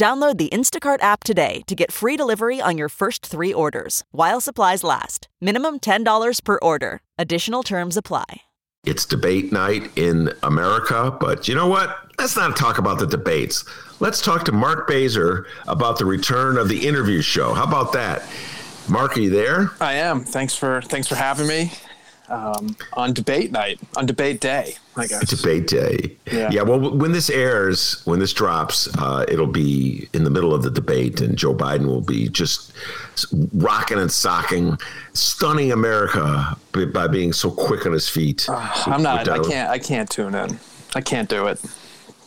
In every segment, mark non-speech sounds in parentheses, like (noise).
Download the Instacart app today to get free delivery on your first three orders while supplies last. Minimum $10 per order. Additional terms apply. It's debate night in America, but you know what? Let's not talk about the debates. Let's talk to Mark Bazer about the return of the interview show. How about that? Mark, are you there? I am. Thanks for thanks for having me um, on debate night, on debate day, I guess. Debate day. Yeah. yeah well, when this airs, when this drops, uh, it'll be in the middle of the debate, and Joe Biden will be just rocking and socking, stunning America by being so quick on his feet. Uh, I'm not. I can't. I can't tune in. I can't do it.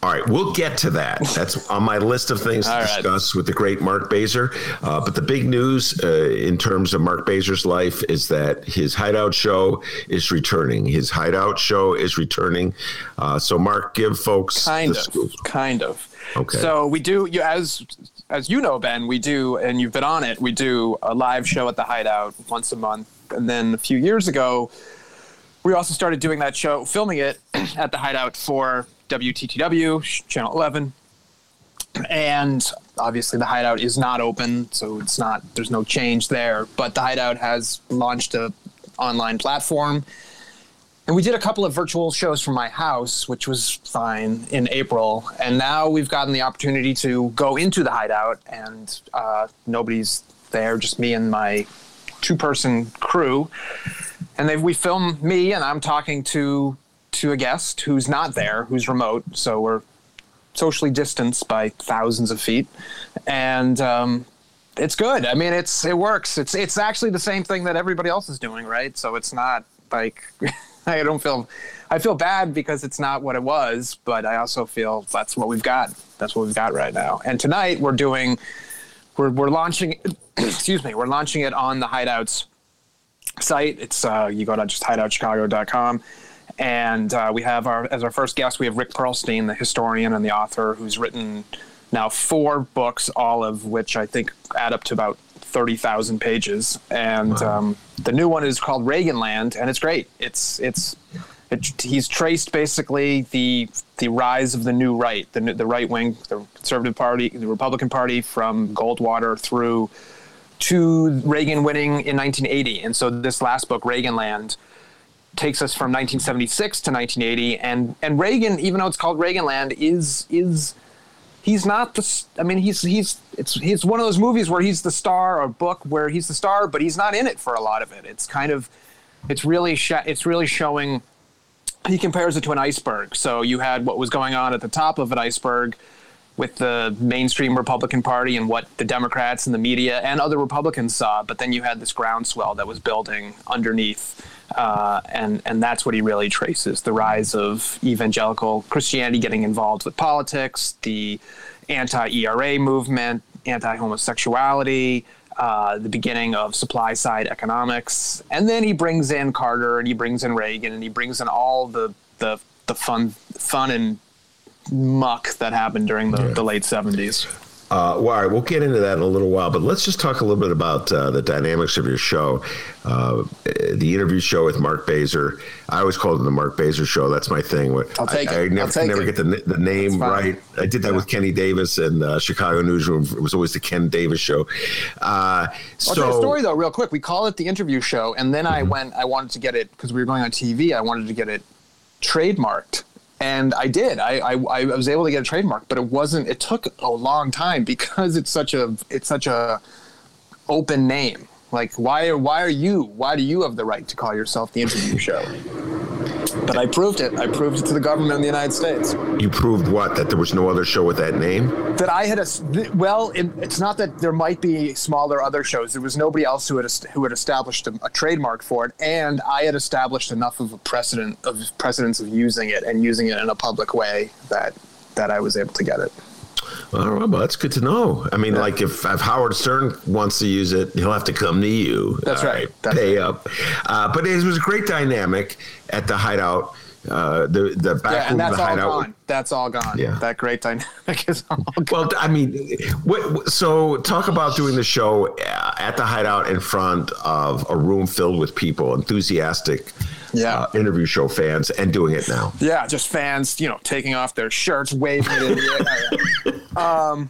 All right, we'll get to that. That's on my list of things to discuss right. with the great Mark Bazer. Uh, but the big news uh, in terms of Mark Bazer's life is that his Hideout show is returning. His Hideout show is returning. Uh, so, Mark, give folks kind of, scoop. kind of. Okay. So we do you as as you know, Ben. We do, and you've been on it. We do a live show at the Hideout once a month, and then a few years ago, we also started doing that show, filming it (clears throat) at the Hideout for WTTW, Channel 11. And obviously, the Hideout is not open, so it's not, there's no change there. But the Hideout has launched a online platform. And we did a couple of virtual shows from my house, which was fine in April. And now we've gotten the opportunity to go into the Hideout, and uh, nobody's there, just me and my two person crew. And they, we film me, and I'm talking to to a guest who's not there, who's remote. So we're socially distanced by thousands of feet, and um, it's good. I mean, it's it works. It's it's actually the same thing that everybody else is doing, right? So it's not like (laughs) I don't feel I feel bad because it's not what it was, but I also feel that's what we've got. That's what we've got right now. And tonight we're doing we're we're launching (clears throat) excuse me, we're launching it on the Hideouts site. It's uh, you go to just hideoutchicago.com and uh, we have our as our first guest, we have Rick Perlstein, the historian and the author, who's written now four books, all of which I think add up to about thirty thousand pages. And wow. um, the new one is called Reaganland, and it's great. It's it's it, he's traced basically the the rise of the new right, the the right wing, the conservative party, the Republican Party, from Goldwater through to Reagan winning in 1980. And so this last book, Reaganland takes us from 1976 to 1980, and and Reagan, even though it's called Reaganland, is is he's not the. I mean, he's he's it's he's one of those movies where he's the star, or book where he's the star, but he's not in it for a lot of it. It's kind of, it's really sh- it's really showing. He compares it to an iceberg. So you had what was going on at the top of an iceberg with the mainstream Republican Party and what the Democrats and the media and other Republicans saw, but then you had this groundswell that was building underneath uh, and and that's what he really traces the rise of evangelical Christianity getting involved with politics, the anti-ERA movement, anti-homosexuality, uh, the beginning of supply side economics, and then he brings in Carter and he brings in Reagan and he brings in all the the the fun fun and muck that happened during the, yeah. the late 70s. Uh, well, all right, we'll get into that in a little while, but let's just talk a little bit about uh, the dynamics of your show. Uh, the interview show with Mark Bazer. I always called it the Mark Bazer show. That's my thing. I'll take I, it. I never, never get the, the name right. I did that yeah. with Kenny Davis and uh, Chicago Newsroom. It was always the Ken Davis show. Uh, so, I'll tell a story though, real quick. We call it the interview show, and then mm-hmm. I went. I wanted to get it because we were going on TV. I wanted to get it trademarked and I did. I, I, I was able to get a trademark, but it wasn't. It took a long time (laughs) because it's such a it's such a open name. Like why why are you why do you have the right to call yourself the interview show? But I proved it. I proved it to the government of the United States. You proved what? That there was no other show with that name? That I had a well. It, it's not that there might be smaller other shows. There was nobody else who had who had established a, a, trademark for it, and I had established enough of a precedent of precedence of using it and using it in a public way that that I was able to get it. Well, that's good to know. I mean, yeah. like if, if Howard Stern wants to use it, he'll have to come to you. That's right. That's pay right. up. Uh, but it was a great dynamic at the Hideout. Uh, the the back yeah, and that's all hideout. gone. That's all gone. Yeah, that great dynamic is all gone. Well, I mean, what, so talk about doing the show at the hideout in front of a room filled with people, enthusiastic yeah. Uh, interview show fans and doing it now. Yeah, just fans, you know, taking off their shirts, waving it in the air. (laughs) um,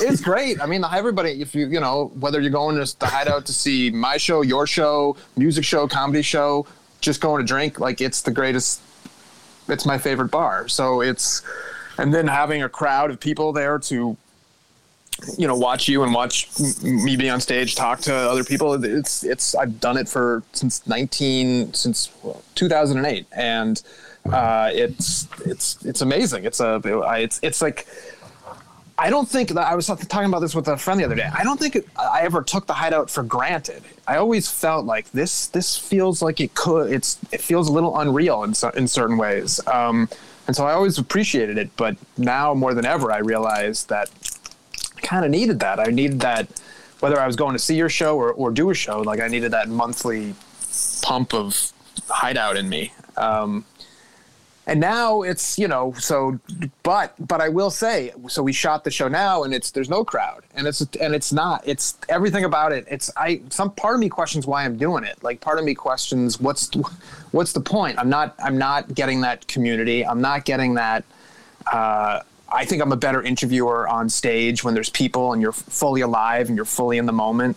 it's great. I mean, everybody, if you, you know, whether you're going to the hideout to see my show, your show, music show, comedy show, just going to drink, like it's the greatest, it's my favorite bar. So it's, and then having a crowd of people there to you know watch you and watch me be on stage talk to other people it's it's i've done it for since 19 since 2008 and uh, it's it's it's amazing it's a it's it's like I don't think that I was talking about this with a friend the other day. I don't think it, I ever took the hideout for granted. I always felt like this this feels like it could it's it feels a little unreal in in certain ways. Um, and so I always appreciated it, but now more than ever I realize that kind of needed that. I needed that, whether I was going to see your show or, or do a show, like I needed that monthly pump of hideout in me. Um, and now it's you know so but but i will say so we shot the show now and it's there's no crowd and it's and it's not it's everything about it it's i some part of me questions why i'm doing it like part of me questions what's what's the point i'm not i'm not getting that community i'm not getting that uh I think I'm a better interviewer on stage when there's people and you're fully alive and you're fully in the moment.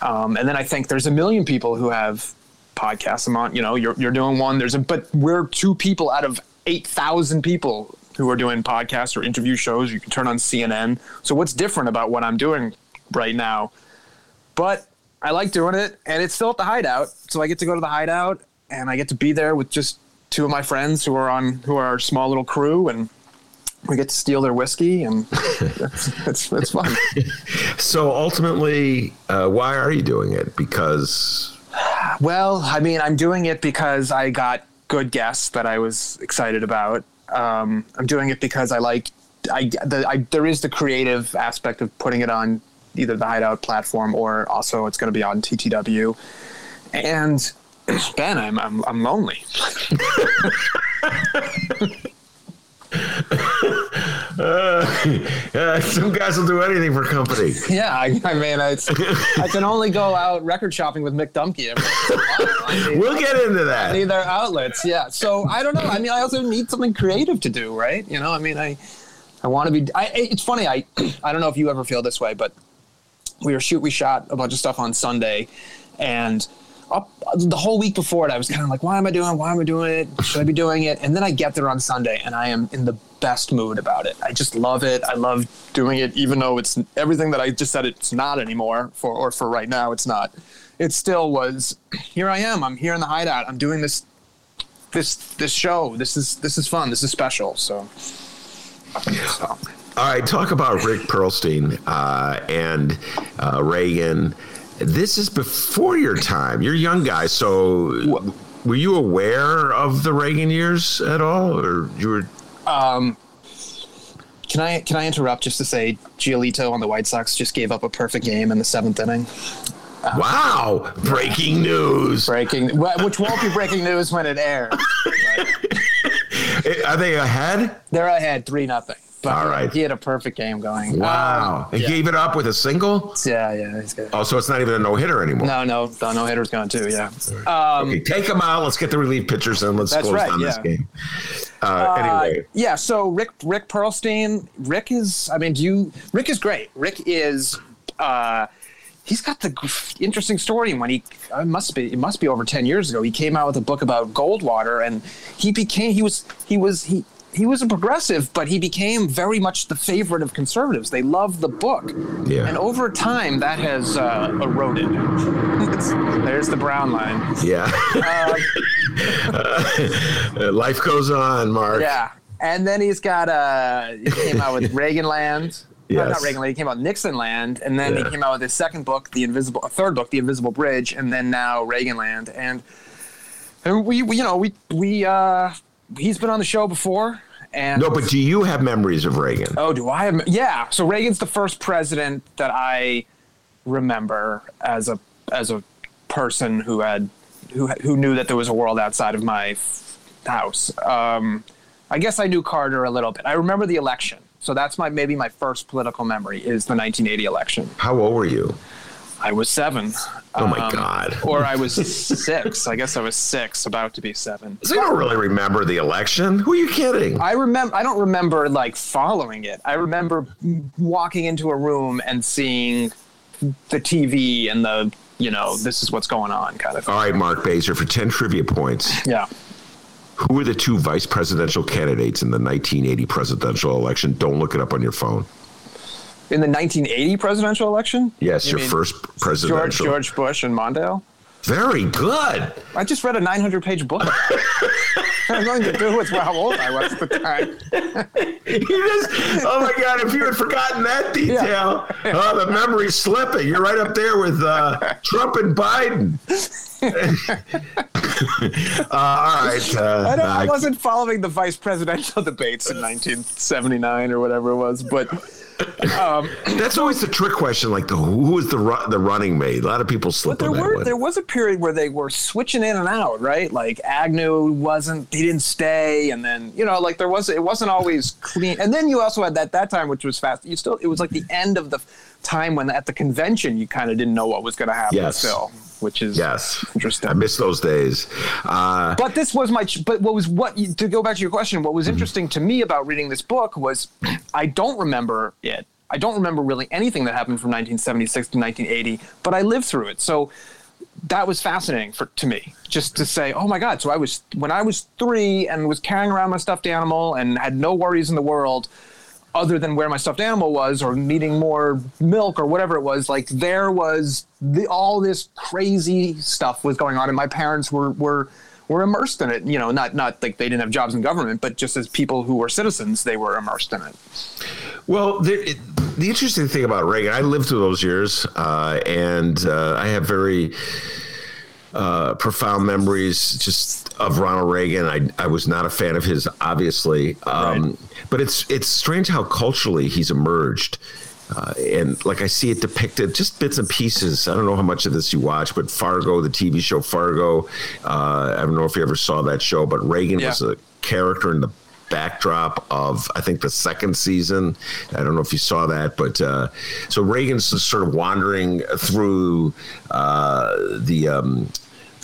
Um, and then I think there's a million people who have podcasts. I'm on, you know, you're, you're doing one. There's a, but we're two people out of 8,000 people who are doing podcasts or interview shows. You can turn on CNN. So what's different about what I'm doing right now? But I like doing it and it's still at the hideout. So I get to go to the hideout and I get to be there with just two of my friends who are on, who are our small little crew and we get to steal their whiskey and it's, it's, it's fun. (laughs) so ultimately, uh, why are you doing it? Because, well, I mean, I'm doing it because I got good guests that I was excited about. Um, I'm doing it because I like, I, the, I, there is the creative aspect of putting it on either the Hideout platform or also it's going to be on TTW. And (clears throat) Ben, I'm, I'm, I'm lonely. (laughs) (laughs) uh, (laughs) some guys will do anything for company. Yeah, I, I mean, I (laughs) can only go out record shopping with Mick Dumke. we'll get into that. I need their outlets. Yeah. So I don't know. I mean, I also need something creative to do, right? You know, I mean, I I want to be. I, it's funny. I (clears throat) I don't know if you ever feel this way, but we were shoot. We shot a bunch of stuff on Sunday, and up the whole week before it, I was kind of like, why am I doing? It? Why am I doing it? Should I be doing it? And then I get there on Sunday, and I am in the best mood about it. I just love it. I love doing it, even though it's everything that I just said it's not anymore. For or for right now, it's not. It still was. Here I am. I'm here in the hideout. I'm doing this, this this show. This is this is fun. This is special. So. so. All right, talk about Rick Perlstein uh, and uh, Reagan this is before your time. You're a young guy, so were you aware of the Reagan years at all, or you were? Um, can I can I interrupt just to say Giolito on the White Sox just gave up a perfect game in the seventh inning. Um, wow! Breaking news. Breaking, which won't be breaking news when it airs. (laughs) Are they ahead? They're ahead, three nothing. But All right. He had a perfect game going. Wow. Um, he yeah. gave it up with a single? Yeah, yeah. He's good. Oh, so it's not even a no hitter anymore. No, no. The no hitter's gone too, yeah. Um, okay, take him out. Let's get the relief pitchers and let's close right, on yeah. this game. Uh, uh, anyway. Yeah, so Rick Rick Perlstein, Rick is I mean, do you Rick is great. Rick is uh he's got the interesting story when he it must be it must be over 10 years ago he came out with a book about goldwater and he became he was he was he he was a progressive, but he became very much the favorite of conservatives. They loved the book, yeah. and over time that has uh, eroded. (laughs) there's the brown line. Yeah. (laughs) uh, life goes on, Mark. Yeah, and then he's got uh, he came out with (laughs) Reaganland. Yes. No, not Reaganland. He came out Nixonland, and then yeah. he came out with his second book, The Invisible, a third book, The Invisible Bridge, and then now Reaganland, and and we, we you know we we uh, he's been on the show before and no, but do you have memories of Reagan? Oh, do I have? Yeah. So Reagan's the first president that I remember as a as a person who had who who knew that there was a world outside of my house. Um, I guess I knew Carter a little bit. I remember the election. So that's my maybe my first political memory is the 1980 election. How old were you? I was seven. Oh my um, god! Or I was six. I guess I was six, about to be seven. So you don't really remember the election? Who are you kidding? I remember. I don't remember like following it. I remember walking into a room and seeing the TV and the you know this is what's going on kind of. Thing. All right, Mark Bazer for ten trivia points. Yeah. Who were the two vice presidential candidates in the 1980 presidential election? Don't look it up on your phone. In the 1980 presidential election? Yes, you your first presidential. George, George Bush and Mondale? Very good. I just read a 900 page book. (laughs) I'm going to do with how old I was at the time. (laughs) you just, oh my God, if you had forgotten that detail, yeah. oh, the memory's slipping. You're right up there with uh, (laughs) Trump and Biden. uh, all right. Uh, I, I wasn't following the vice presidential debates in 1979 or whatever it was, but um, That's always the trick question. Like, the, who was the the running mate? A lot of people slip. But there were one. there was a period where they were switching in and out, right? Like Agnew wasn't, he didn't stay, and then you know, like there was, it wasn't always clean. And then you also had that that time, which was fast. You still, it was like the end of the time when at the convention you kind of didn't know what was going to happen. Yes. Still which is yes interesting. I miss those days. Uh, but this was my. But what was what to go back to your question? What was mm-hmm. interesting to me about reading this book was I don't remember it. I don't remember really anything that happened from 1976 to 1980, but I lived through it. So that was fascinating for to me just to say oh my god so i was when i was three and was carrying around my stuffed animal and had no worries in the world other than where my stuffed animal was or needing more milk or whatever it was like there was the, all this crazy stuff was going on and my parents were were were immersed in it you know not not like they didn't have jobs in government but just as people who were citizens they were immersed in it. Well the, the interesting thing about reagan i lived through those years uh, and uh, i have very uh, profound memories just of Ronald Reagan. I, I was not a fan of his, obviously, um, right. but it's it's strange how culturally he's emerged. Uh, and like I see it depicted, just bits and pieces. I don't know how much of this you watch, but Fargo, the TV show Fargo. Uh, I don't know if you ever saw that show, but Reagan yeah. was a character in the backdrop of I think the second season. I don't know if you saw that, but uh, so Reagan's sort of wandering through uh, the um,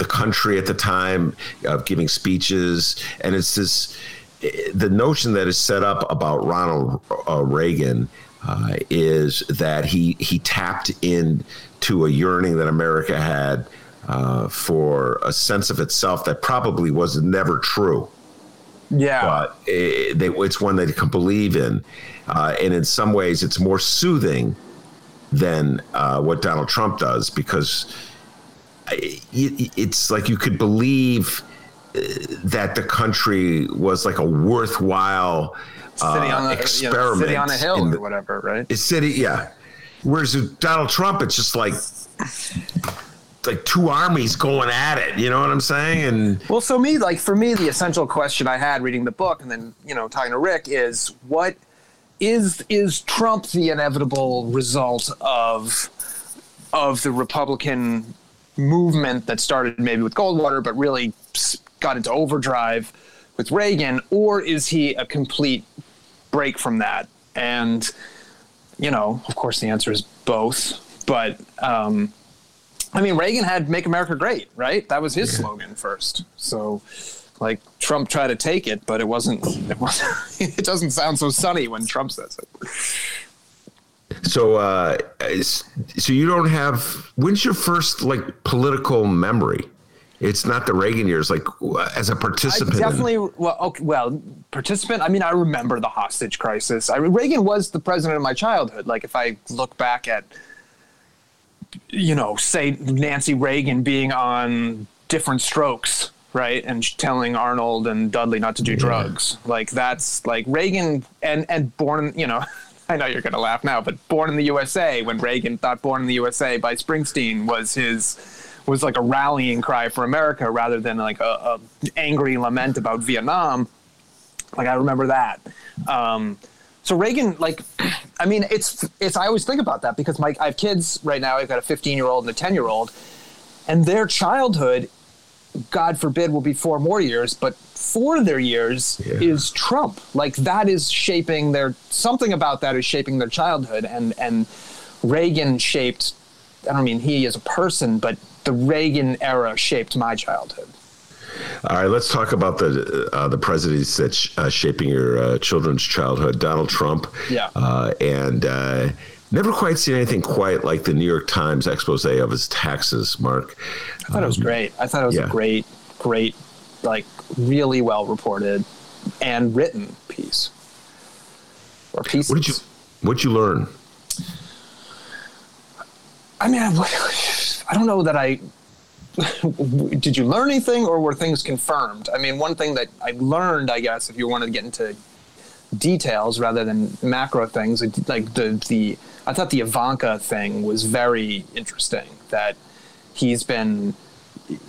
the country at the time of giving speeches, and it's this the notion that is set up about Ronald uh, Reagan uh, is that he he tapped into a yearning that America had uh, for a sense of itself that probably was never true. Yeah, but it, they, it's one that you can believe in, uh, and in some ways, it's more soothing than uh, what Donald Trump does because it's like you could believe uh, that the country was like a worthwhile uh, city on a, experiment, you know, city on a hill the, or whatever, right? It's city, yeah. Whereas Donald Trump, it's just like like two armies going at it. You know what I'm saying? And well, so me, like for me, the essential question I had reading the book and then you know talking to Rick is what is is Trump the inevitable result of of the Republican movement that started maybe with Goldwater, but really got into overdrive with Reagan, or is he a complete break from that? And you know, of course, the answer is both. But um, I mean, Reagan had "Make America Great," right? That was his yeah. slogan first. So, like Trump tried to take it, but it wasn't. It wasn't. (laughs) it doesn't sound so sunny when Trump says it. So, uh, so you don't have. When's your first like political memory? It's not the Reagan years, like as a participant. I definitely, well, okay, well, participant. I mean, I remember the hostage crisis. I Reagan was the president of my childhood. Like, if I look back at, you know, say Nancy Reagan being on Diff'rent Strokes, right, and telling Arnold and Dudley not to do yeah. drugs, like that's like Reagan and and born, you know. (laughs) I know you're going to laugh now, but Born in the USA, when Reagan thought Born in the USA by Springsteen was his was like a rallying cry for America rather than like a, a angry lament about Vietnam. Like I remember that. Um, so Reagan, like, (clears throat) I mean, it's it's. I always think about that because my I have kids right now. I've got a 15 year old and a 10 year old, and their childhood, God forbid, will be four more years, but for their years yeah. is Trump. Like that is shaping their something about that is shaping their childhood, and and Reagan shaped. I don't mean he as a person, but the Reagan era shaped my childhood. All right, let's talk about the uh, the presidents that's uh, shaping your uh, children's childhood. Donald Trump. Yeah. Uh, and uh, never quite seen anything quite like the New York Times expose of his taxes, Mark. I thought um, it was um, great. I thought it was yeah. a great, great, like really well reported and written piece or pieces. What did you What did you learn? I mean, I, I don't know that I (laughs) did you learn anything or were things confirmed? I mean, one thing that I learned, I guess, if you wanted to get into details rather than macro things, like the the I thought the Ivanka thing was very interesting. That he's been,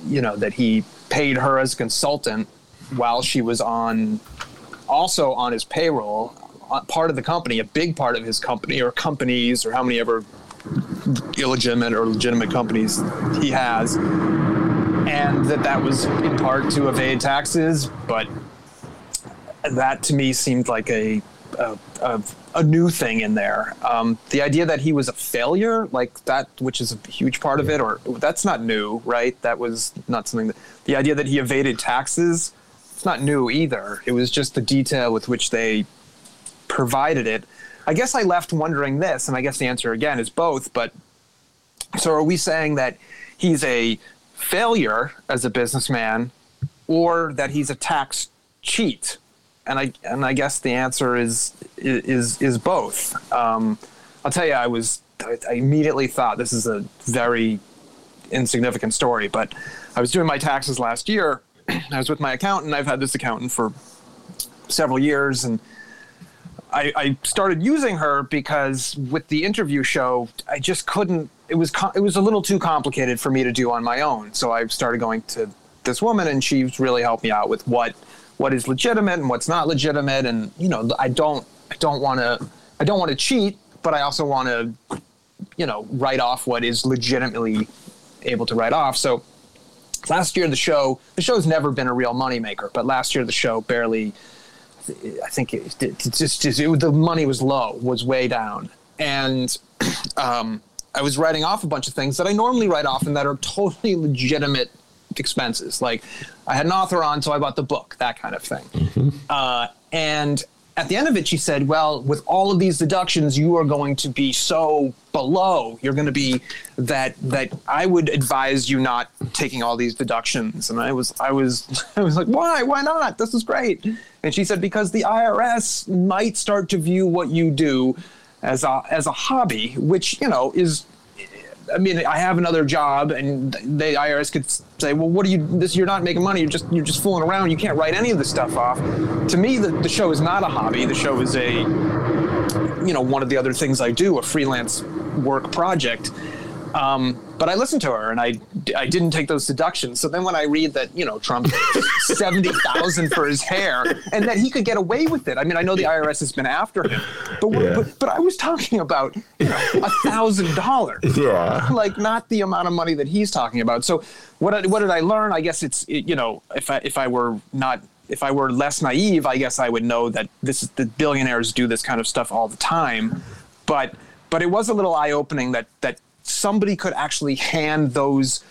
you know, that he paid her as a consultant while she was on, also on his payroll, uh, part of the company, a big part of his company or companies or how many ever illegitimate or legitimate companies he has, and that that was in part to evade taxes. But that to me seemed like a a, a, a new thing in there. Um, the idea that he was a failure, like that, which is a huge part of it, or that's not new, right? That was not something that the idea that he evaded taxes. It's not new either. It was just the detail with which they provided it. I guess I left wondering this, and I guess the answer again is both. But so are we saying that he's a failure as a businessman, or that he's a tax cheat? And I and I guess the answer is is is both. Um, I'll tell you, I was I immediately thought this is a very insignificant story, but I was doing my taxes last year. (clears throat) I was with my accountant. I've had this accountant for several years, and I, I, started using her because with the interview show, I just couldn't. It was it was a little too complicated for me to do on my own. So I started going to this woman, and she's really helped me out with what what is legitimate and what's not legitimate. And you know, I don't I don't want to I don't want to cheat, but I also want to you know write off what is legitimately able to write off. So last year the show the show's never been a real moneymaker, but last year the show barely I think it, it just, it, the money was low, was way down, and (clears throat) um, I was writing off a bunch of things that I normally write off and that are totally legitimate expenses. Like I had an author on, so I bought the book, that kind of thing. Mm-hmm. Uh, and at the end of it, she said, "Well, with all of these deductions, you are going to be so below. You're going to be that that I would advise you not taking all these deductions." And I was, I was, (laughs) I was like, "Why? Why not? This is great." And she said, "Because the IRS might start to view what you do as a as a hobby, which you know is I mean, I have another job, and the IRS could say, "Well, what are you? This you're not making money. You're just you're just fooling around. You can't write any of this stuff off." To me, the, the show is not a hobby. The show is a, you know, one of the other things I do, a freelance work project. Um, but I listened to her and I, I didn't take those deductions. So then when I read that, you know, Trump (laughs) 70,000 for his hair and that he could get away with it. I mean, I know the IRS has been after him, but, yeah. but, but I was talking about, a thousand dollars. (laughs) Yeah. Like not the amount of money that he's talking about. So what, what did I learn? I guess it's, you know, if I, if I were not if I were less naive, I guess I would know that this is the billionaires do this kind of stuff all the time. But but it was a little eye opening that that somebody could actually hand those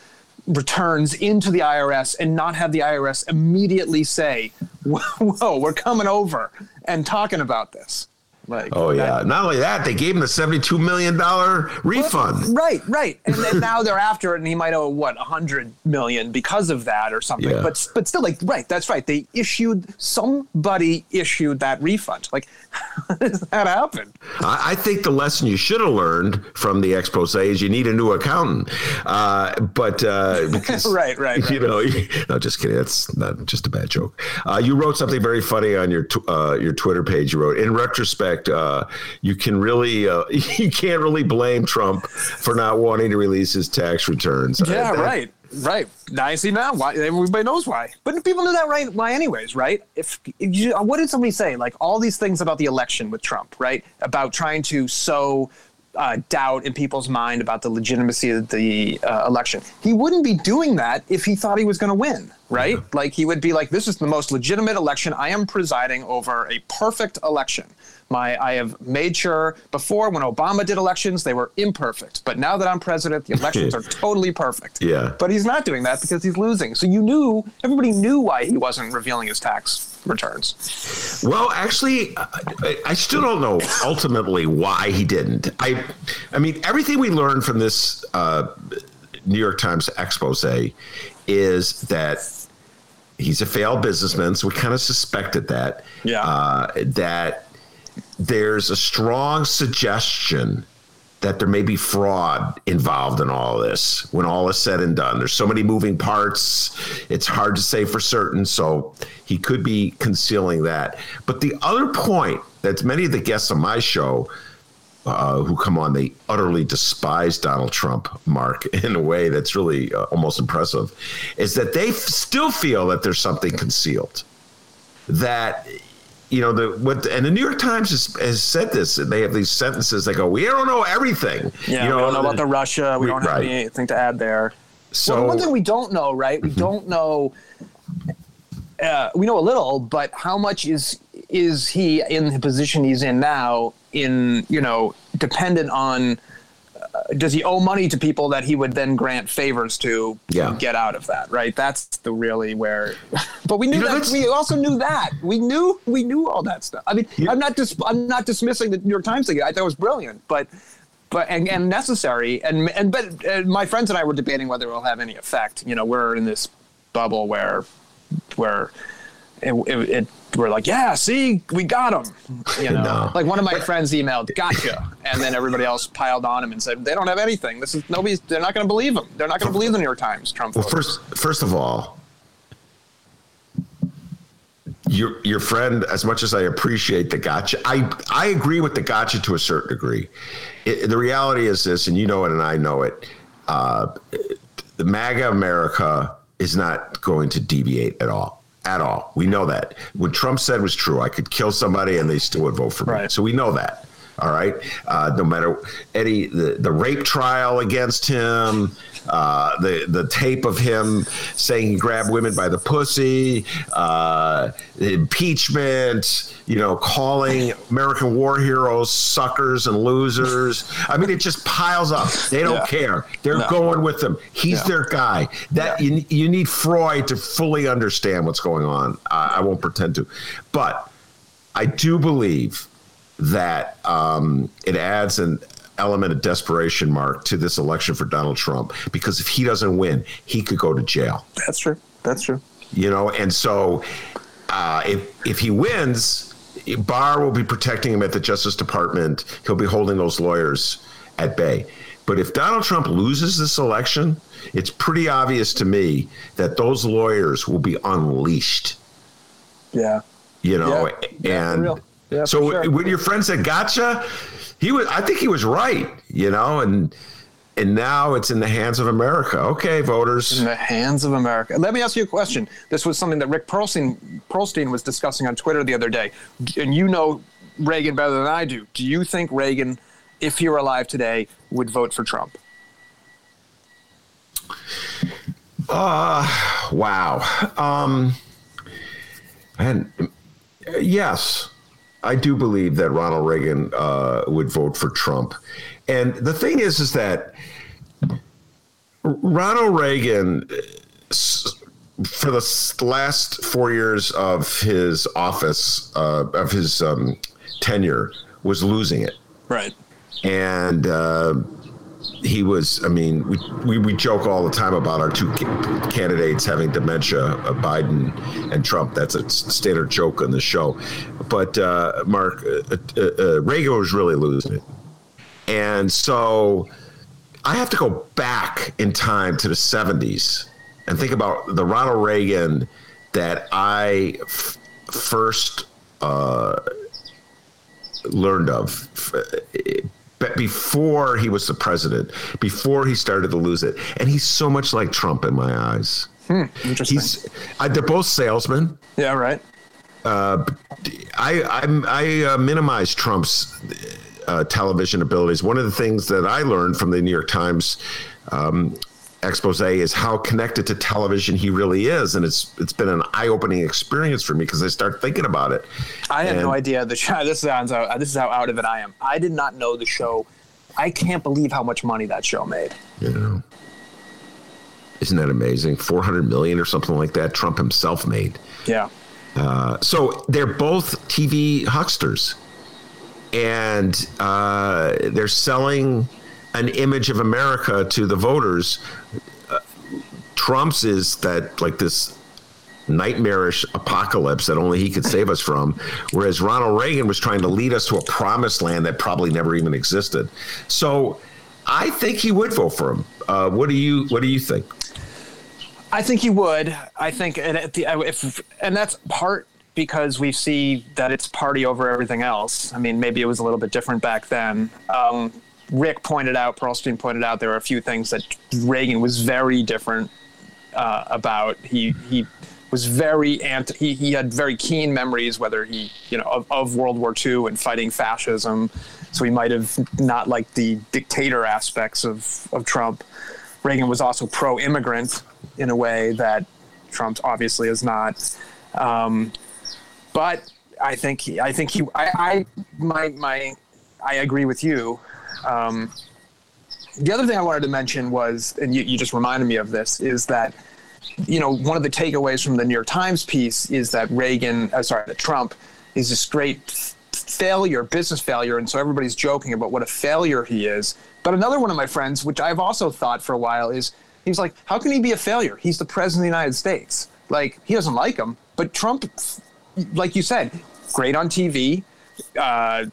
returns into the IRS and not have the IRS immediately say, "Whoa, we're coming over and talking about this." Like, oh yeah. That, Not only that, they gave him the seventy-two million dollar refund. Right, right. And then now they're after it, and he might owe what a hundred million because of that or something. Yeah. But but still, like, right. That's right. They issued somebody issued that refund. Like, (laughs) how does that happen? I, I think the lesson you should have learned from the expose is you need a new accountant. Uh, but uh, (laughs) because, right, right, right, You know, (laughs) no, just kidding. That's not just a bad joke. Uh, you wrote something very funny on your t- uh, your Twitter page. You wrote, in retrospect uh, you can really uh, (laughs) you can't really blame Trump for not wanting to release his tax returns. Yeah, that, right. Right. Now I see now why everybody knows why. But people knew that right why anyways, right? If, if you, what did somebody say? Like all these things about the election with Trump, right? About trying to sow uh, doubt in people's mind about the legitimacy of the uh, election. He wouldn't be doing that if he thought he was going to win, right? Yeah. Like he would be like, "This is the most legitimate election. I am presiding over a perfect election." My, I have made sure before when Obama did elections, they were imperfect. But now that I'm president, the elections are (laughs) totally perfect. Yeah. But he's not doing that because he's losing. So you knew, everybody knew why he wasn't revealing his tax returns. Well, actually, I still don't know ultimately why he didn't. I, I mean, everything we learned from this uh, New York Times expose is that he's a failed businessman. So we kind of suspected that. Yeah. Uh, that there's a strong suggestion that there may be fraud involved in all this when all is said and done. There's so many moving parts, it's hard to say for certain. So he could be concealing that. But the other point that many of the guests on my show uh, who come on, they utterly despise Donald Trump, Mark, (laughs) in a way that's really uh, almost impressive, is that they f- still feel that there's something concealed. That you know the what and the New York Times has, has said this and they have these sentences they go we don't know everything yeah you know, we don't know about the Russia we, don't have right. anything to add there so well, one thing we don't know right we mm-hmm. don't know uh, we know a little but how much is is he in the position he's in now in you know dependent on does he owe money to people that he would then grant favors to yeah. get out of that right? That's the really where but we knew you know, that we also knew that. We knew we knew all that stuff. I mean yeah. i'm not dis- i'm not dismissing the new york times thing i thought it was brilliant but but and, and necessary. And and but uh, my friends and i were debating whether it will have any effect. You know we're in this bubble where where it, it, it we're like, yeah, see, we got him. You (laughs) know, no. like one of my friends emailed, gotcha, and then everybody else piled on him and said they don't have anything. This is nobody's. They're not going to believe him. They're not going to believe the New York Times. Trump. Well, first, first of all, your your friend, as much as I appreciate the gotcha, I I agree with the gotcha to a certain degree. It, the reality is this, and you know it, and I know it. Uh, the MAGA America is not going to deviate at all at all. We know that. What Trump said was true. I could kill somebody and they still would vote for me. Right. So we know that. All right. Uh, no matter Eddie, the, the rape trial against him, uh, the the tape of him saying he grabbed women by the pussy, uh, the impeachment, you know, calling American war heroes suckers and losers. I mean, it just piles up. They don't yeah. care. They're no. going with him. He's yeah. their guy. That yeah. you, you need Freud to fully understand what's going on. I, I won't pretend to, but I do believe that um, it adds an element of desperation mark to this election for Donald Trump because if he doesn't win, he could go to jail. That's true. That's true. You know, and so uh, if if he wins, Barr will be protecting him at the Justice Department. He'll be holding those lawyers at bay. But if Donald Trump loses this election, it's pretty obvious to me that those lawyers will be unleashed. Yeah. You know, yeah. and yeah, so sure. when your friend said gotcha, he was I think he was right, you know, and and now it's in the hands of America. Okay, voters. In the hands of America. Let me ask you a question. This was something that Rick Perlstein, Perlstein was discussing on Twitter the other day. And you know Reagan better than I do. Do you think Reagan, if he were alive today, would vote for Trump? Uh, wow. Um, and yes, I do believe that Ronald Reagan uh, would vote for Trump. And the thing is, is that Ronald Reagan, for the last four years of his office, uh, of his um, tenure, was losing it. Right. And uh, he was, I mean, we, we, we, joke all the time about our two candidates having dementia, uh, Biden and Trump. That's a standard joke on the show. But uh, Mark, uh, uh, uh, Reagan was really losing it. And so I have to go back in time to the 70s and think about the Ronald Reagan that I f- first uh, learned of but before he was the president, before he started to lose it, and he's so much like Trump in my eyes. Hmm, interesting. He's, uh, they're both salesmen. Yeah, right. Uh, I I, I uh, minimize Trump's uh, television abilities. One of the things that I learned from the New York Times um, expose is how connected to television he really is, and it's it's been an eye opening experience for me because I start thinking about it. I had no idea the show. (laughs) This sounds out, this is how out of it I am. I did not know the show. I can't believe how much money that show made. You know, isn't that amazing? Four hundred million or something like that. Trump himself made. Yeah. Uh, so they're both TV hucksters, and uh, they're selling an image of America to the voters. Uh, Trump's is that like this nightmarish apocalypse that only he could save us from, whereas Ronald Reagan was trying to lead us to a promised land that probably never even existed. So I think he would vote for him. Uh, what do you What do you think? I think he would. I think, and the, if and that's part because we see that it's party over everything else. I mean, maybe it was a little bit different back then. Um, Rick pointed out, Perlstein pointed out, there are a few things that Reagan was very different uh, about. He he was very anti. He, he had very keen memories, whether he you know of, of World War II and fighting fascism. So he might have not liked the dictator aspects of of Trump. Reagan was also pro-immigrant in a way that Trump obviously is not. Um, but I think he, I think he I, I my my I agree with you um, the other thing I wanted to mention was, and you, you just reminded me of this, is that you know one of the takeaways from the New York Times piece is that Reagan, uh, sorry, that Trump is a straight failure, business failure, and so everybody's joking about what a failure he is. But another one of my friends, which I've also thought for a while, is he's like, how can he be a failure? He's the president of the United States. Like he doesn't like him, but Trump, like you said, great on TV. Uh,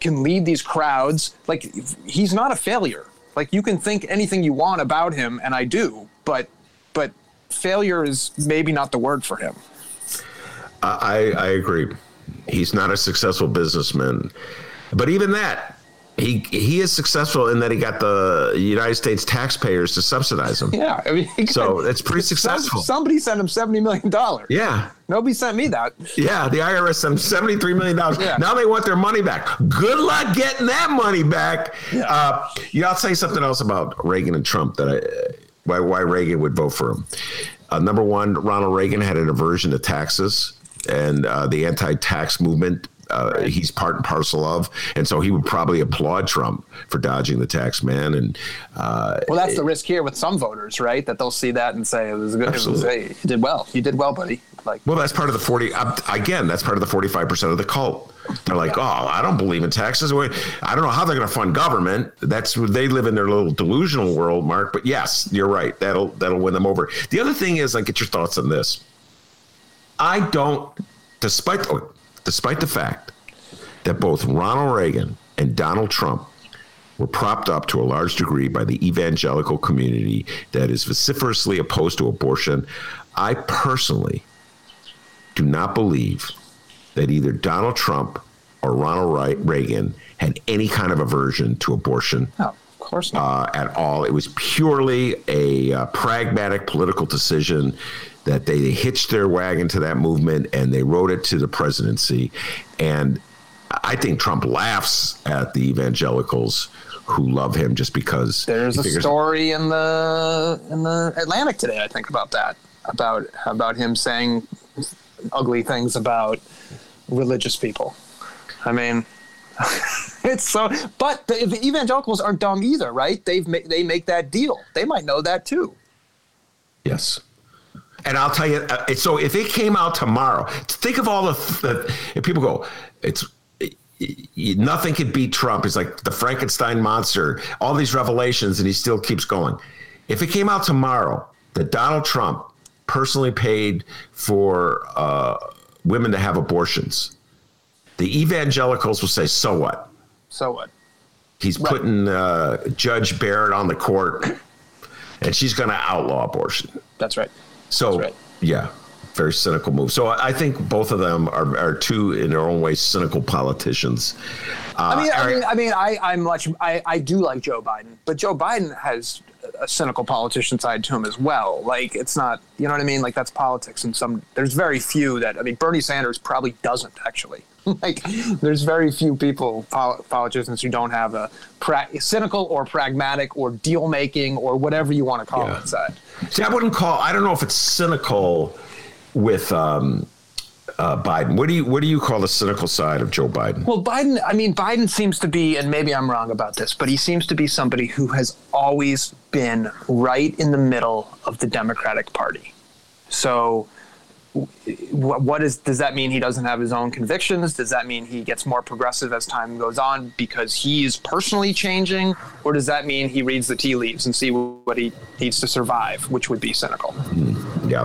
can lead these crowds. Like he's not a failure. Like you can think anything you want about him, and I do, but but failure is maybe not the word for him. I I agree. He's not a successful businessman, but even that, he he is successful in that he got the United States taxpayers to subsidize him. Yeah, I mean, (laughs) so it's pretty successful. Somebody sent him seventy million dollars. Yeah, nobody sent me that. Yeah, the IRS sent him seventy three million dollars. Yeah. Now they want their money back. Good luck getting that money back. Yeah. Uh, you know, I'll tell you something else about Reagan and Trump that I why why Reagan would vote for him. Uh, number one, Ronald Reagan had an aversion to taxes and uh, the anti-tax movement uh, he's part and parcel of, and so he would probably applaud Trump for dodging the tax man. And uh, well, that's the risk here with some voters, right? That they'll see that and say it was a good. It was, hey, you did well. You did well, buddy. Like, well, that's part of the forty. Again, that's part of the forty-five percent of the cult. They're like, oh, I don't believe in taxes. I don't know how they're going to fund government. That's they live in their little delusional world, Mark. But yes, you're right. That'll that'll win them over. The other thing is, like, get your thoughts on this. I don't, despite despite the fact that both Ronald Reagan and Donald Trump were propped up to a large degree by the evangelical community that is vociferously opposed to abortion, I personally do not believe that either Donald Trump or Ronald Reagan had any kind of aversion to abortion. Oh, of course not. Uh, at all. It was purely a uh, pragmatic political decision that they hitched their wagon to that movement and they rode it to the presidency. And I think Trump laughs at the evangelicals who love him just because there's a story in the in the Atlantic today. I think about that about about him saying ugly things about religious people. I mean, (laughs) it's so. But the, the, evangelicals aren't dumb either, right? They've ma- they make that deal. They might know that too. Yes. And I'll tell you, uh, so if it came out tomorrow, think of all the, the if people go, it's nothing could beat Trump. He's like the Frankenstein monster, all these revelations, and he still keeps going. If it came out tomorrow that Donald Trump personally paid for uh, women to have abortions, the evangelicals will say, "So what? So what?" He's right. putting uh, Judge Barrett on the court, and she's going to outlaw abortion. That's right. So right. yeah, very cynical move. So I think both of them are, are two in their own way cynical politicians. Uh, I mean, I mean, I mean, I, I'm much, I, I do like Joe Biden, but Joe Biden has a cynical politician side to him as well. Like it's not, you know what I mean? Like that's politics, and some there's very few that I mean. Bernie Sanders probably doesn't actually. (laughs) like there's very few people politicians who don't have a pra- cynical or pragmatic or deal making or whatever you want to call yeah. it side. See, I wouldn't call. I don't know if it's cynical with um, uh, Biden. What do you what do you call the cynical side of Joe Biden? Well, Biden. I mean, Biden seems to be, and maybe I'm wrong about this, but he seems to be somebody who has always been right in the middle of the Democratic Party. So what is does that mean he doesn't have his own convictions? Does that mean he gets more progressive as time goes on because he is personally changing? Or does that mean he reads the tea leaves and see what he needs to survive which would be cynical? Mm, yeah.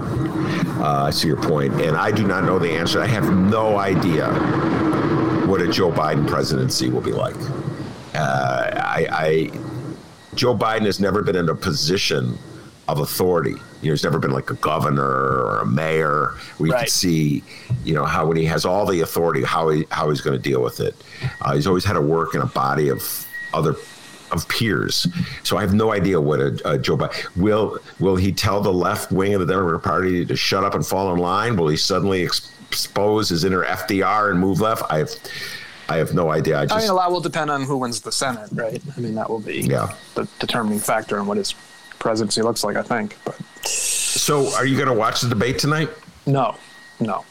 Uh, i see your point and i do not know the answer. I have no idea what a joe biden presidency will be like. Uh, I, I joe biden has never been in a position of authority. You know, he's never been like a governor or a mayor where you right. can see, you know, how when he has all the authority, how he how he's going to deal with it. Uh, he's always had to work in a body of other of peers. So I have no idea what a, a Joe Biden will will he tell the left wing of the Democratic Party to shut up and fall in line? Will he suddenly expose his inner FDR and move left? I have. I have no idea. I, just, I mean, a lot will depend on who wins the Senate, right? I mean, that will be yeah. the determining factor in what his presidency looks like. I think. But so, are you going to watch the debate tonight? No, no,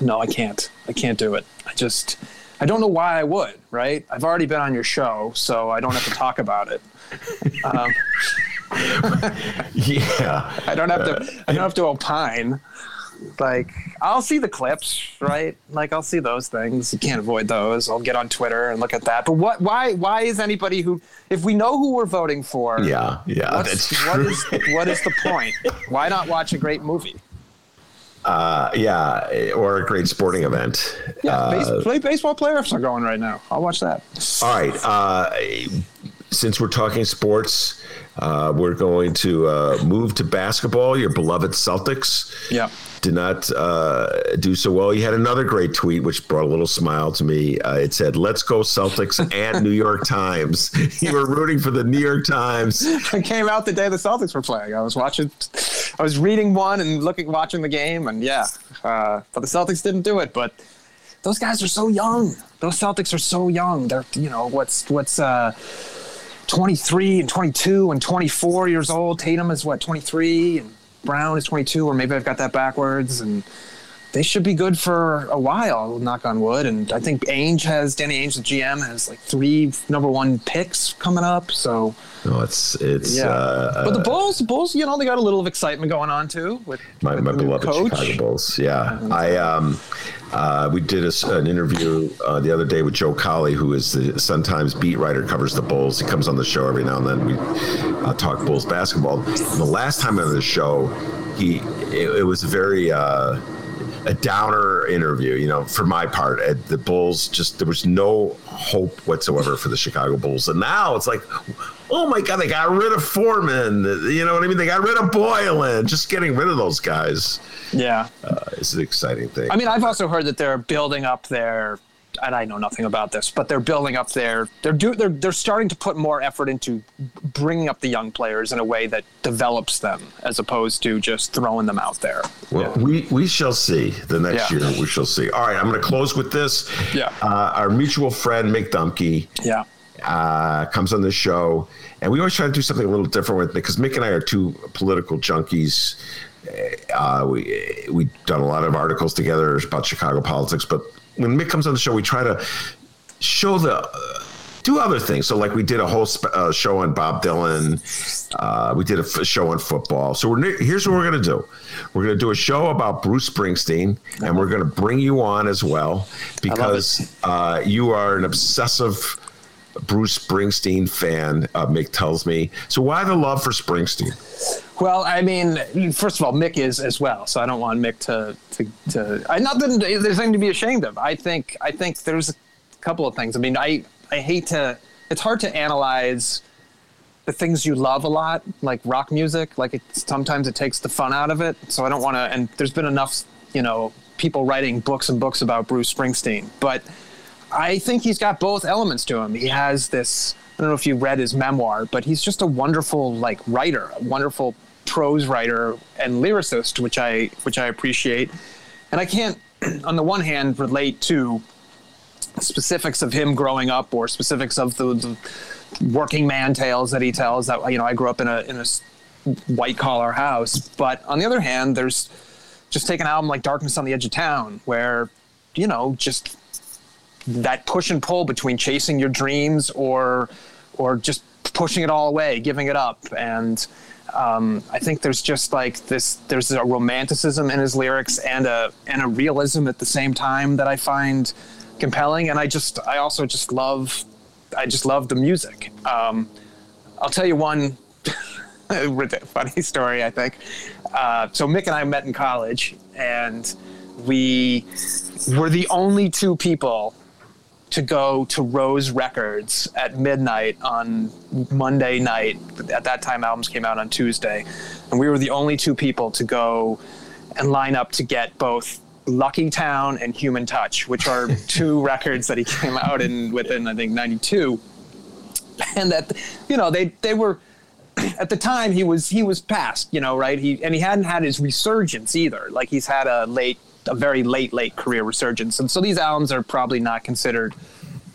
no. I can't. I can't do it. I just. I don't know why I would. Right? I've already been on your show, so I don't have to talk about it. Um, (laughs) yeah. I don't have to. I don't have to opine like I'll see the clips, right? Like I'll see those things. You can't avoid those. I'll get on Twitter and look at that. But what? Why? Why is anybody who, if we know who we're voting for? Yeah, yeah, that's true. What is what is the point? Why not watch a great movie? Uh, yeah, or a great sporting event. Yeah, uh, base, play baseball playoffs are going right now. I'll watch that. All right. Uh, since we're talking sports, uh, we're going to uh, move to basketball. Your beloved Celtics. Yeah did not uh, do so well. You had another great tweet, which brought a little smile to me. Uh, it said, "Let's go Celtics (laughs) and New York Times." (laughs) You were rooting for the New York Times. I came out the day the Celtics were playing. I was watching, I was reading one and looking, watching the game, and yeah, uh, but the Celtics didn't do it. But those guys are so young. Those Celtics are so young. They're, you know, what's what's. Uh, 23 and 22 and 24 years old. Tatum is what 23 and Brown is 22, or maybe I've got that backwards, and they should be good for a while. Knock on wood. And I think Ainge has Danny Ainge, the GM, has like three number one picks coming up. So no, it's it's yeah. Uh, but the Bulls, the Bulls, you know, they got a little of excitement going on too with my, my beloved coach. Chicago Bulls. Yeah, I um. Uh, we did a, an interview uh, the other day with Joe Cowley, who is the Sun Times beat writer, covers the Bulls. He comes on the show every now and then. We uh, talk Bulls basketball. And the last time on the show, he it, it was very uh, a downer interview. You know, for my part, the Bulls just there was no hope whatsoever for the Chicago Bulls, and now it's like, oh my god, they got rid of Forman. You know what I mean? They got rid of Boylen. Just getting rid of those guys. Yeah, uh, it's an exciting thing. I mean, I've also heard that they're building up their and I know nothing about this, but they're building up their they're do they're they're starting to put more effort into bringing up the young players in a way that develops them as opposed to just throwing them out there. Well, yeah. we we shall see the next yeah. year. We shall see. All right, I'm going to close with this. Yeah, uh, our mutual friend Mick Dumke. Yeah. Uh, comes on the show, and we always try to do something a little different with it because Mick and I are two political junkies. Uh, we we've done a lot of articles together about Chicago politics, but when Mick comes on the show, we try to show the uh, do other things. So, like we did a whole sp- uh, show on Bob Dylan. Uh, we did a f- show on football. So here's what we're going to do: we're going to do a show about Bruce Springsteen, and we're going to bring you on as well because uh, you are an obsessive. Bruce Springsteen fan, uh, Mick tells me. So, why the love for Springsteen? Well, I mean, first of all, Mick is as well, so I don't want Mick to to, to I, not that there's anything to be ashamed of. I think I think there's a couple of things. I mean, I I hate to. It's hard to analyze the things you love a lot, like rock music. Like it, sometimes it takes the fun out of it. So I don't want to. And there's been enough, you know, people writing books and books about Bruce Springsteen, but I think he's got both elements to him. He has this. I don't know if you read his memoir, but he's just a wonderful like writer, a wonderful prose writer and lyricist, which I which I appreciate. And I can't, (clears throat) on the one hand, relate to specifics of him growing up or specifics of the, the working man tales that he tells. That you know, I grew up in a in a white collar house, but on the other hand, there's just take an album like Darkness on the Edge of Town, where you know just that push and pull between chasing your dreams or or just pushing it all away, giving it up, and um, I think there's just like this. There's a romanticism in his lyrics and a and a realism at the same time that I find compelling. And I just I also just love I just love the music. Um, I'll tell you one (laughs) funny story. I think uh, so. Mick and I met in college, and we were the only two people to go to Rose Records at midnight on Monday night. At that time, albums came out on Tuesday, and we were the only two people to go and line up to get both Lucky Town and Human Touch, which are (laughs) two records that he came out in within I think '92, and that you know they they were (clears throat) at the time he was he was past you know right? He and he hadn't had his resurgence either. Like he's had a late a very late late career resurgence and so these albums are probably not considered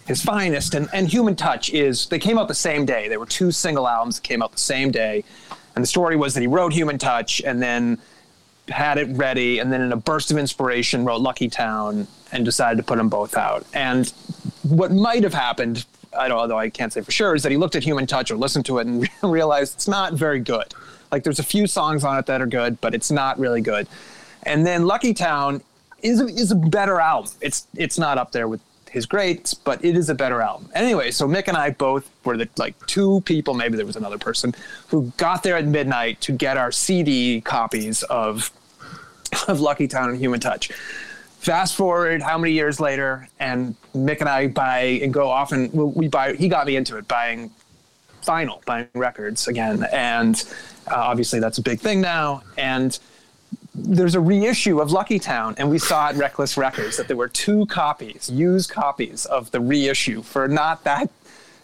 his finest and and Human Touch is they came out the same day they were two single albums that came out the same day and the story was that he wrote Human Touch and then had it ready, and then in a burst of inspiration wrote Lucky Town and decided to put them both out. And what might have happened, I don't, although I can't say for sure, is that he looked at Human Touch or listened to it and (laughs) realized it's not very good. Like there's a few songs on it that are good, but it's not really good. And then Lucky Town is a, is a better album. It's it's not up there with his greats, but it is a better album. Anyway, so Mick and I both were the like two people, maybe there was another person, who got there at midnight to get our CD copies of of Lucky Town and Human Touch. Fast forward how many years later, and Mick and I buy and go off and we buy. He got me into it, buying vinyl, buying records again, and uh, obviously that's a big thing now. And there's a reissue of Lucky Town, and we saw at Reckless Records that there were two copies, used copies of the reissue for not that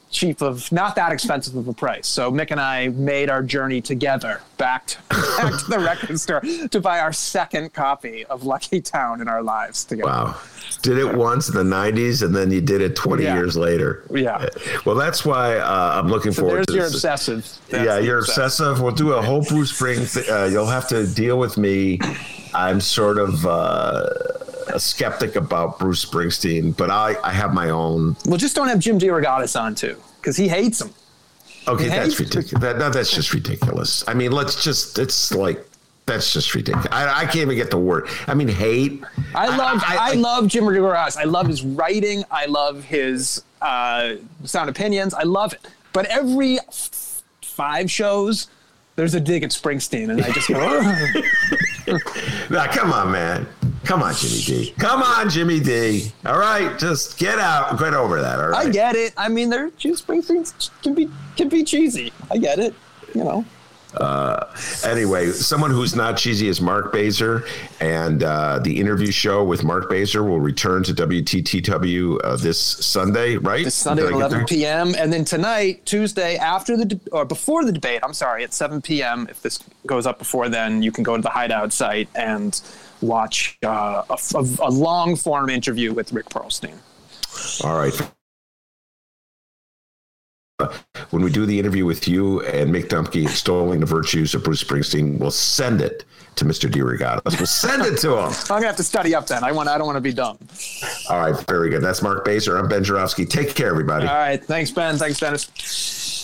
cheap of not that expensive of a price. So Mick and I made our journey together back to, (laughs) back to the record store to buy our second copy of Lucky Town in our lives together. Wow. Did it once in the 90s and then you did it 20 yeah. years later. Yeah. Well, that's why uh, I'm looking so forward to your obsessive. That's yeah, you're obsessive. obsessive. We'll do a whole Bruce Springsteen. Uh, you'll have to deal with me. I'm sort of. Uh, a skeptic about Bruce Springsteen, but I, I have my own. Well, just don't have Jim DeRogatis on too, because he hates him. Okay, he that's ridiculous. That, no, that's just ridiculous. I mean, let's just, it's like, that's just ridiculous. I, I, can't even get the word. I mean, hate. I love, I, I, I love Jim DeRogatis. I love his writing. I love his uh, sound opinions. I love it. But every f- five shows, there's a dig at Springsteen, and I just go. (laughs) now, come on, man. Come on, Jimmy D. Come on, Jimmy D. All right, just get out, get over that. All right. I get it. I mean, they're Springsteen can be can be cheesy. I get it. You know. Uh, anyway, someone who's not cheesy is Mark Bazer, and uh, the interview show with Mark Bazer will return to WTTW uh, this Sunday, right? This Sunday at 11 p.m. And then tonight, Tuesday, after the de- or before the debate, I'm sorry, at 7 p.m. If this goes up before then, you can go to the Hideout site and watch uh, a, a, a long form interview with Rick Perlstein. All right. When we do the interview with you and Mick Dumke extolling the virtues of Bruce Springsteen, we'll send it to Mr. DeRogatis. We'll send it to him. I'm gonna have to study up then. I want. I don't want to be dumb. All right, very good. That's Mark Bazer. I'm Ben Joravsky. Take care, everybody. All right. Thanks, Ben. Thanks, Dennis.